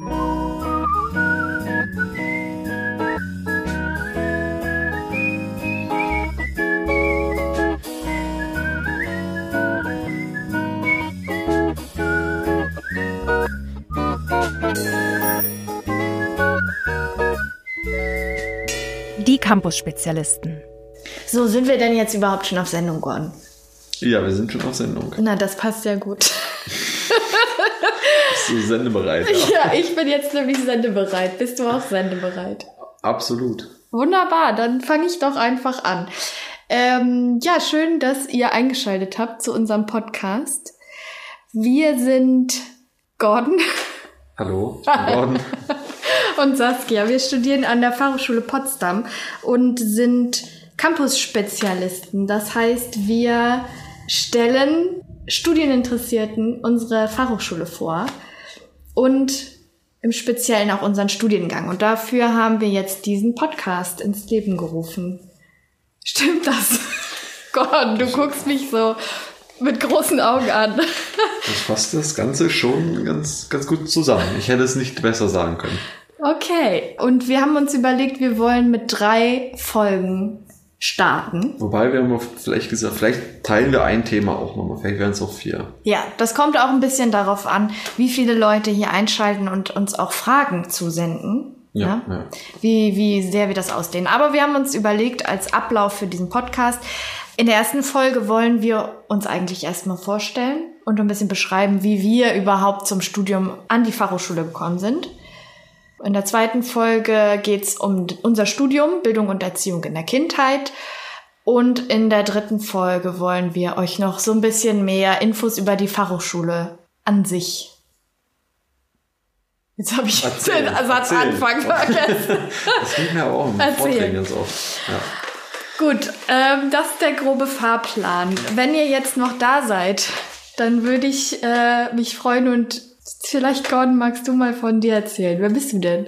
Die Campus-Spezialisten. So, sind wir denn jetzt überhaupt schon auf Sendung, Gordon? Ja, wir sind schon auf Sendung. Na, das passt ja gut. Bist du sendebereit? Ja, ich bin jetzt nämlich sendebereit. Bist du auch sendebereit? Absolut. Wunderbar, dann fange ich doch einfach an. Ähm, ja, schön, dass ihr eingeschaltet habt zu unserem Podcast. Wir sind Gordon Hallo, ich bin Gordon. und Saskia. Wir studieren an der Fachhochschule Potsdam und sind Campus-Spezialisten. Das heißt, wir stellen Studieninteressierten unsere Fachhochschule vor und im Speziellen auch unseren Studiengang. Und dafür haben wir jetzt diesen Podcast ins Leben gerufen. Stimmt das? Gott, du guckst mich so mit großen Augen an. Das fasst das Ganze schon ganz, ganz gut zusammen. Ich hätte es nicht besser sagen können. Okay, und wir haben uns überlegt, wir wollen mit drei Folgen starten. Wobei wir haben vielleicht gesagt, vielleicht teilen wir ein Thema auch nochmal. Vielleicht wären es auch vier. Ja, das kommt auch ein bisschen darauf an, wie viele Leute hier einschalten und uns auch Fragen zusenden. Ja, Ja, ja. Wie, wie sehr wir das ausdehnen. Aber wir haben uns überlegt, als Ablauf für diesen Podcast, in der ersten Folge wollen wir uns eigentlich erstmal vorstellen und ein bisschen beschreiben, wie wir überhaupt zum Studium an die Fachhochschule gekommen sind. In der zweiten Folge geht's um unser Studium, Bildung und Erziehung in der Kindheit. Und in der dritten Folge wollen wir euch noch so ein bisschen mehr Infos über die Fachhochschule an sich. Jetzt habe ich Erzähl, den Ersatzanfang erzähl. vergessen. Das geht mir auch im Erzähl. Vorträgen ganz oft. Ja. Gut, ähm, das ist der grobe Fahrplan. Wenn ihr jetzt noch da seid, dann würde ich äh, mich freuen und vielleicht, Gordon, magst du mal von dir erzählen. Wer bist du denn?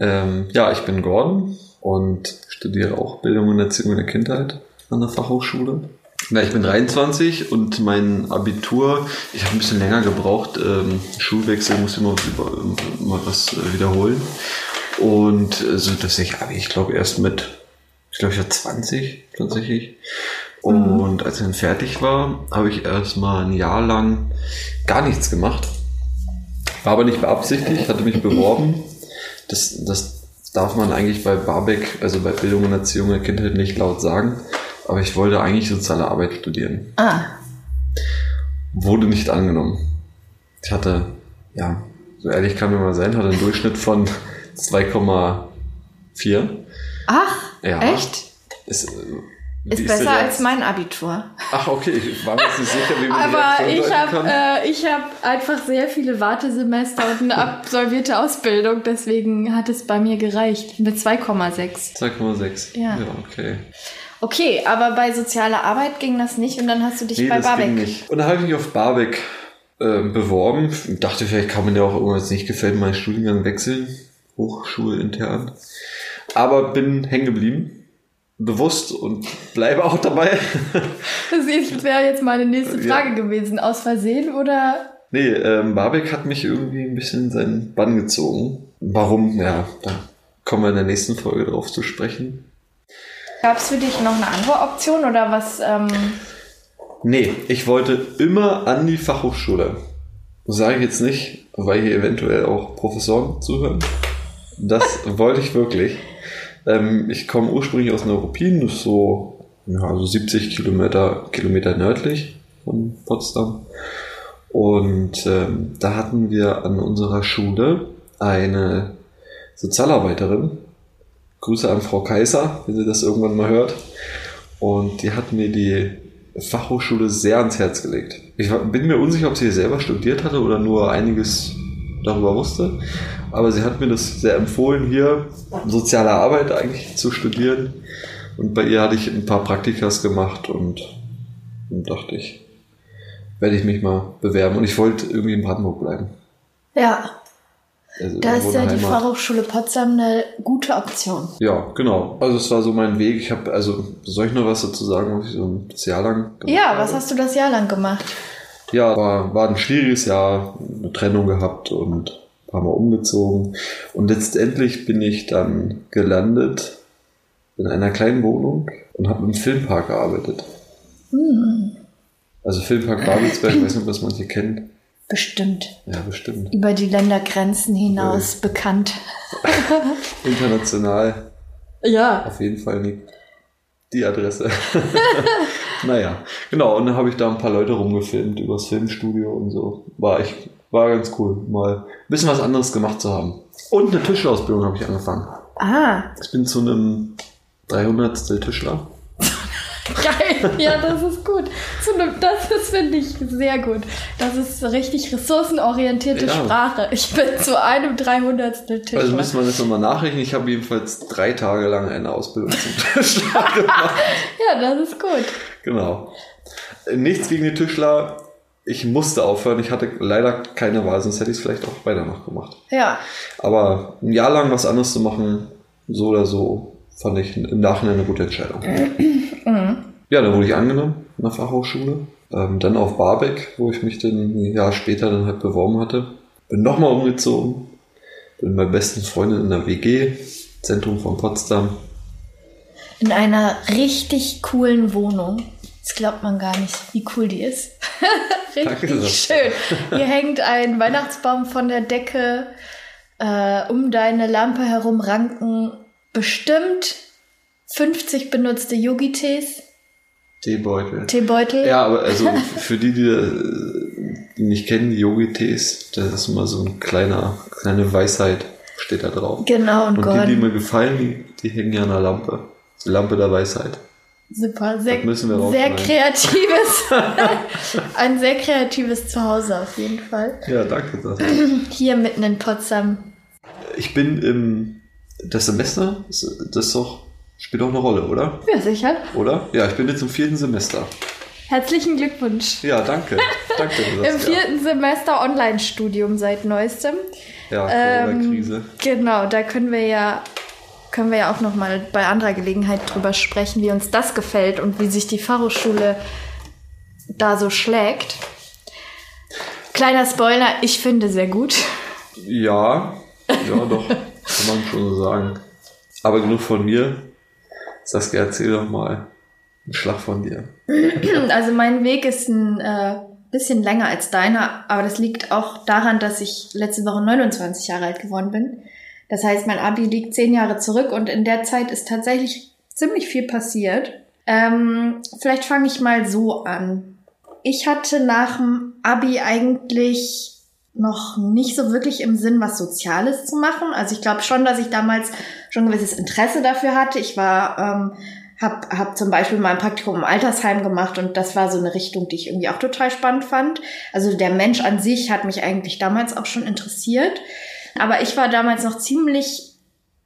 Ähm, ja, ich bin Gordon und studiere auch Bildung und Erziehung in der Kindheit an der Fachhochschule. Ja, ich bin 23 und mein Abitur, ich habe ein bisschen länger gebraucht, ähm, Schulwechsel, musste immer, immer was äh, wiederholen. Und äh, so, dass ich, Abi, ich glaube erst mit, ich glaube ich war 20 tatsächlich. Und als ich dann fertig war, habe ich erstmal ein Jahr lang gar nichts gemacht. War aber nicht beabsichtigt, hatte mich beworben. Das, das darf man eigentlich bei Barbeck, also bei Bildung und Erziehung der Kindheit nicht laut sagen. Aber ich wollte eigentlich soziale Arbeit studieren. Ah, Wurde nicht angenommen. Ich hatte, ja, so ehrlich kann man mal sein, hatte einen Durchschnitt von 2,4. ach, Ja. echt? Ist, besser als mein Abitur. Ach, okay, ich war mir nicht sicher, wie man Aber ich habe äh, ich hab einfach sehr viele Wartesemester und eine absolvierte Ausbildung, deswegen hat es bei mir gereicht. Mit 2,6. 2,6. Ja. ja, okay. Okay, aber bei sozialer Arbeit ging das nicht und dann hast du dich Nee, bei das Barbeck. ging nicht. Und dann habe ich mich auf Barbeck äh, beworben. Dachte, vielleicht kann man ja auch irgendwas nicht gefällt, meinen Studiengang wechseln. Hochschulintern. Aber bin hängen geblieben. Bewusst und bleibe auch dabei. Das wäre jetzt meine nächste Ja. Frage gewesen. Aus Versehen oder? nee, ähm, Barbeck hat mich irgendwie ein bisschen in seinen Bann gezogen. Warum? Ja, da kommen wir in der nächsten Folge drauf zu sprechen. Gab es für dich noch eine andere Option oder was? Ähm, Nee, ich wollte immer an die Fachhochschule. Sage ich jetzt nicht, weil hier eventuell auch Professoren zuhören. Das wollte ich wirklich. Ähm, ich komme ursprünglich aus Neuruppin, das ist so, ja, so 70 Kilometer, Kilometer nördlich von Potsdam. Und ähm, da hatten wir an unserer Schule eine Sozialarbeiterin. Grüße an Frau Kaiser, wenn sie das irgendwann mal hört. Und die hat mir die Fachhochschule sehr ans Herz gelegt. Ich bin mir unsicher, ob sie selber studiert hatte oder nur einiges darüber wusste. Aber sie hat mir das sehr empfohlen, hier soziale Arbeit eigentlich zu studieren. Und bei ihr hatte ich ein paar Praktikas gemacht und, und dachte ich, werde ich mich mal bewerben. Und ich wollte irgendwie in Brandenburg bleiben. ja, Also da ist ja die. Fachhochschule Potsdam eine gute Option. Ja, genau. Also es war so mein Weg. Ich habe, also soll ich noch was dazu sagen, was ich so das Jahr lang gemacht Ja, habe? was hast du das Jahr lang gemacht? Ja, war, war ein schwieriges Jahr, eine Trennung gehabt und ein paar Mal umgezogen. Und letztendlich bin ich dann gelandet in einer kleinen Wohnung und habe im Filmpark gearbeitet. Hm, Also Filmpark Babelsberg, ich weiß nicht, ob das manche kennen. bestimmt. Ja, bestimmt. Über die Ländergrenzen hinaus bekannt. International Ja. auf jeden Fall die, die Adresse. naja, genau. Und dann habe ich da ein paar Leute rumgefilmt übers Filmstudio und so. War echt, war ganz cool, mal ein bisschen was anderes gemacht zu haben. Und eine Tischlerausbildung habe ich angefangen. Ah, Ich bin zu einem 300. Tischler. geil. Ja, das ist gut. Zu einem- Das ist, finde ich, sehr gut. Das ist richtig ressourcenorientierte Ja. Sprache. Ich bin zu einem 300. Tischler. Also müssen wir das nochmal nachrechnen. Ich habe jedenfalls drei Tage lang eine Ausbildung zum Tischler gemacht. ja, das ist gut. Genau. Nichts gegen die Tischler. Ich musste aufhören. Ich hatte leider keine Wahl, sonst hätte ich es vielleicht auch weiter noch gemacht. Ja. Aber ein Jahr lang was anderes zu machen, so oder so, fand ich im Nachhinein eine gute Entscheidung. Ja, dann wurde ich angenommen in der Fachhochschule. Ähm, dann auf Barbeck, wo ich mich dann ein Jahr später dann halt beworben hatte. Bin nochmal umgezogen. Bin bei besten Freundin in der WG, Zentrum von Potsdam. In einer richtig coolen Wohnung. Das glaubt man gar nicht, wie cool die ist. Danke, richtig Sascha. schön. Hier hängt ein Weihnachtsbaum von der Decke. Äh, um deine Lampe herum ranken bestimmt 50 benutzte Yogi-Tees, Teebeutel. Teebeutel. Ja, aber also für die, die, äh, die nicht kennen, die Yogi-Tees, das ist immer so ein kleiner, kleine Weisheit steht da drauf. Genau, und, Und Gordon. die, die mir gefallen, die, die hängen ja an der Lampe. Lampe der Weisheit. Super, sehr, sehr kreatives, ein sehr kreatives Zuhause auf jeden Fall. Ja, danke. Das. Hier mitten in Potsdam. Ich bin im, das Semester, das ist doch, spielt auch eine Rolle, oder? Ja, sicher. Oder? Ja, ich bin jetzt im vierten Semester. Herzlichen Glückwunsch. Ja, danke. Danke. Im vierten Semester Online-Studium seit neuestem. Ja, Ähm, Corona-Krise. Genau, da können wir ja können wir ja auch noch mal bei anderer Gelegenheit drüber sprechen, wie uns das gefällt und wie sich die Fachhochschule da so schlägt. Kleiner Spoiler, ich finde sehr gut. Ja, ja, doch, kann man schon so sagen. Aber genug von mir. Saskia, erzähl doch mal einen Schlag von dir. Also mein Weg ist ein äh, bisschen länger als deiner, aber das liegt auch daran, dass ich letzte Woche 29 Jahre alt geworden bin. Das heißt, mein Abi liegt zehn Jahre zurück und in der Zeit ist tatsächlich ziemlich viel passiert. Ähm, vielleicht fange ich mal so an. Ich hatte nach dem Abi eigentlich noch nicht so wirklich im Sinn, was Soziales zu machen. Also ich glaube schon, dass ich damals schon ein gewisses Interesse dafür hatte. Ich war, ähm, hab, hab zum Beispiel mal ein Praktikum im Altersheim gemacht und das war so eine Richtung, die ich irgendwie auch total spannend fand. Also der Mensch an sich hat mich eigentlich damals auch schon interessiert. Aber ich war damals noch ziemlich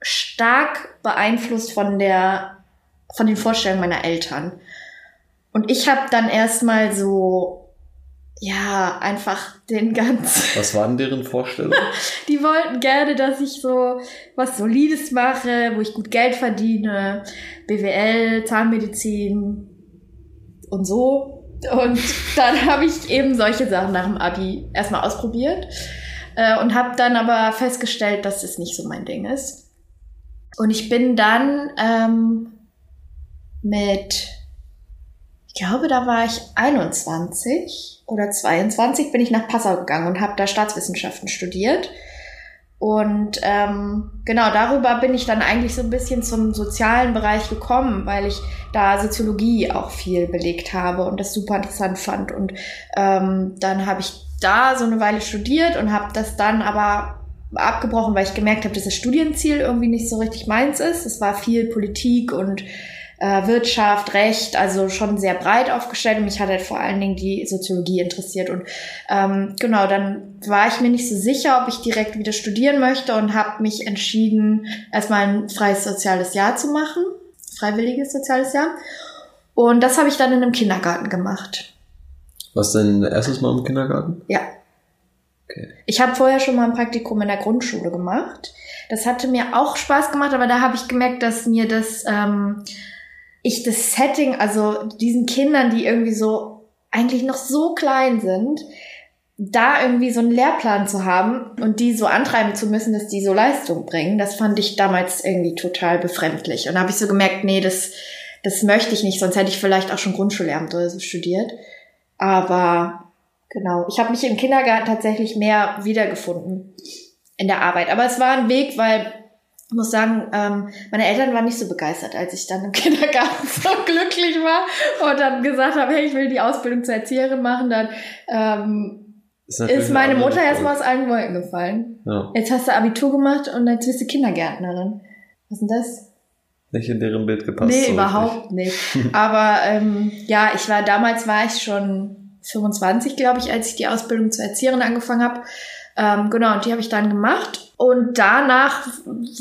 stark beeinflusst von der, von den Vorstellungen meiner Eltern. Und ich habe dann erstmal so, ja, einfach den ganz Was waren deren Vorstellungen? die wollten gerne, dass ich so was Solides mache, wo ich gut Geld verdiene, BWL, Zahnmedizin und so. Und dann habe ich eben solche Sachen nach dem Abi erstmal ausprobiert äh, und habe dann aber festgestellt, dass es nicht so mein Ding ist. Und ich bin dann ähm, mit, ich glaube, da war ich 21 oder 22, bin ich nach Passau gegangen und habe da Staatswissenschaften studiert. Und ähm, genau darüber bin ich dann eigentlich so ein bisschen zum sozialen Bereich gekommen, weil ich da Soziologie auch viel belegt habe und das super interessant fand. Und ähm, dann habe ich da so eine Weile studiert und habe das dann aber abgebrochen, weil ich gemerkt habe, dass das Studienziel irgendwie nicht so richtig meins ist. Es war viel Politik und äh, Wirtschaft, Recht, also schon sehr breit aufgestellt und mich hat halt vor allen Dingen die Soziologie interessiert. Und ähm, genau, dann war ich mir nicht so sicher, ob ich direkt wieder studieren möchte und habe mich entschieden, erstmal ein freies soziales Jahr zu machen, freiwilliges soziales Jahr. Und das habe ich dann in einem Kindergarten gemacht. Was denn erstes Mal im Kindergarten? Ja. Okay. Ich habe vorher schon mal ein Praktikum in der Grundschule gemacht. Das hatte mir auch Spaß gemacht, aber da habe ich gemerkt, dass mir das, ähm, ich das Setting, also diesen Kindern, die irgendwie so eigentlich noch so klein sind, da irgendwie so einen Lehrplan zu haben und die so antreiben zu müssen, dass die so Leistung bringen, das fand ich damals irgendwie total befremdlich. Und da habe ich so gemerkt, nee, das, das möchte ich nicht, sonst hätte ich vielleicht auch schon Grundschullehramt oder so studiert. Aber genau, ich habe mich im Kindergarten tatsächlich mehr wiedergefunden in der Arbeit. Aber es war ein Weg, weil ich muss sagen, ähm, meine Eltern waren nicht so begeistert, als ich dann im Kindergarten so glücklich war und dann gesagt habe, hey, ich will die Ausbildung zur Erzieherin machen. Dann ähm, ist, ist meine Mutter erstmal aus allen Wolken gefallen. Ja. Jetzt hast du Abitur gemacht und jetzt bist du Kindergärtnerin. Was ist denn das? Nicht in deren Bild gepasst. Nee, so überhaupt nicht. nicht. Aber ähm, ja, ich war damals war ich schon 25, glaube ich, als ich die Ausbildung zur Erzieherin angefangen habe. Ähm, genau, und die habe ich dann gemacht. Und danach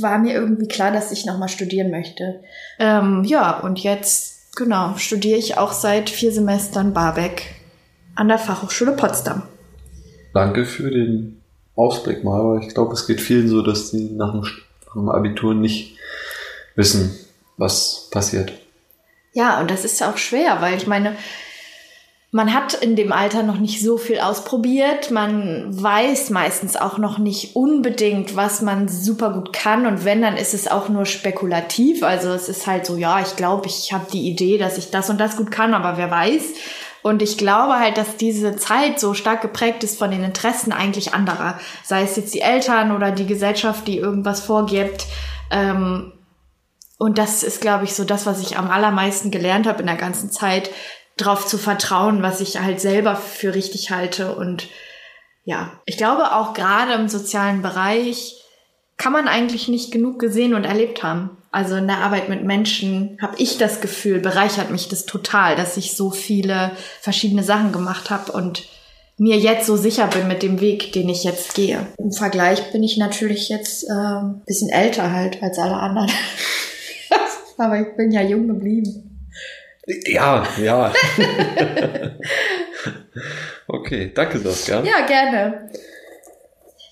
war mir irgendwie klar, dass ich nochmal studieren möchte. Ähm, ja, und jetzt, genau, studiere ich auch seit vier Semestern Barbeck an der Fachhochschule Potsdam. Danke für den Ausblick mal, aber ich glaube, es geht vielen so, dass die nach dem, nach dem Abitur nicht wissen, was passiert. Ja, und das ist ja auch schwer, weil ich meine, man hat in dem Alter noch nicht so viel ausprobiert. Man weiß meistens auch noch nicht unbedingt, was man super gut kann. Und wenn, dann ist es auch nur spekulativ. Also es ist halt so, ja, ich glaube, ich habe die Idee, dass ich das und das gut kann, aber wer weiß. Und ich glaube halt, dass diese Zeit so stark geprägt ist von den Interessen eigentlich anderer. Sei es jetzt die Eltern oder die Gesellschaft, die irgendwas vorgibt. Ähm, und das ist, glaube ich, so das, was ich am allermeisten gelernt habe in der ganzen Zeit, darauf zu vertrauen, was ich halt selber für richtig halte. Und ja, ich glaube auch gerade im sozialen Bereich kann man eigentlich nicht genug gesehen und erlebt haben. Also in der Arbeit mit Menschen habe ich das Gefühl, bereichert mich das total, dass ich so viele verschiedene Sachen gemacht habe und mir jetzt so sicher bin mit dem Weg, den ich jetzt gehe. Im Vergleich bin ich natürlich jetzt äh, bisschen älter halt als alle anderen. Aber ich bin ja jung geblieben. Ja, ja. okay, danke Saskia. Ja, gerne.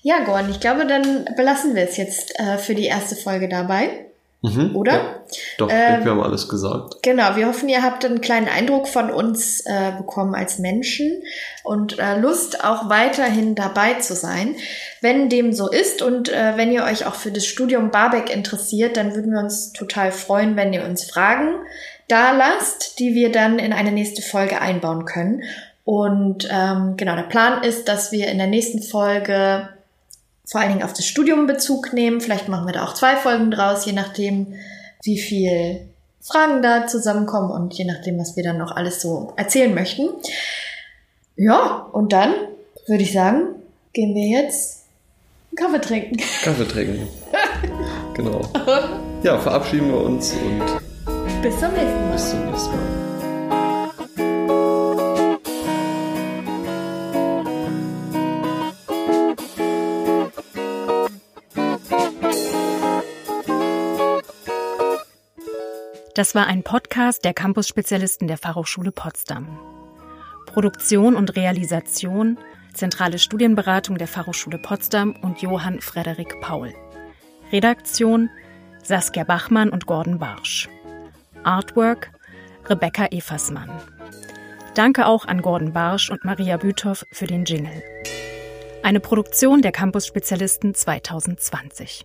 Ja, Gordon, ich glaube, dann belassen wir es jetzt äh, für die erste Folge dabei. Mhm, Oder? Ja. Doch, ähm, wir haben alles gesagt. Genau, wir hoffen, ihr habt einen kleinen Eindruck von uns äh, bekommen als Menschen und äh, Lust, auch weiterhin dabei zu sein. Wenn dem so ist und äh, wenn ihr euch auch für das Studium Barbeck interessiert, dann würden wir uns total freuen, wenn ihr uns Fragen da lasst, die wir dann in eine nächste Folge einbauen können. Und ähm, genau, der Plan ist, dass wir in der nächsten Folge vor allen Dingen auf das Studium Bezug nehmen. Vielleicht machen wir da auch zwei Folgen draus, je nachdem, wie viel Fragen da zusammenkommen und je nachdem, was wir dann noch alles so erzählen möchten. Ja, und dann würde ich sagen, gehen wir jetzt Kaffee trinken. Kaffee trinken. genau. Ja, verabschieden wir uns und bis zum nächsten Mal. Bis zum nächsten Mal. Das war ein Podcast der Campus-Spezialisten der Fachhochschule Potsdam. Produktion und Realisation, zentrale Studienberatung der Fachhochschule Potsdam und Johann Frederik Paul. Redaktion Saskia Bachmann und Gordon Barsch. Artwork Rebecca Eversmann. Danke auch an Gordon Barsch und Maria Büthoff für den Jingle. Eine Produktion der Campus Spezialisten 2020.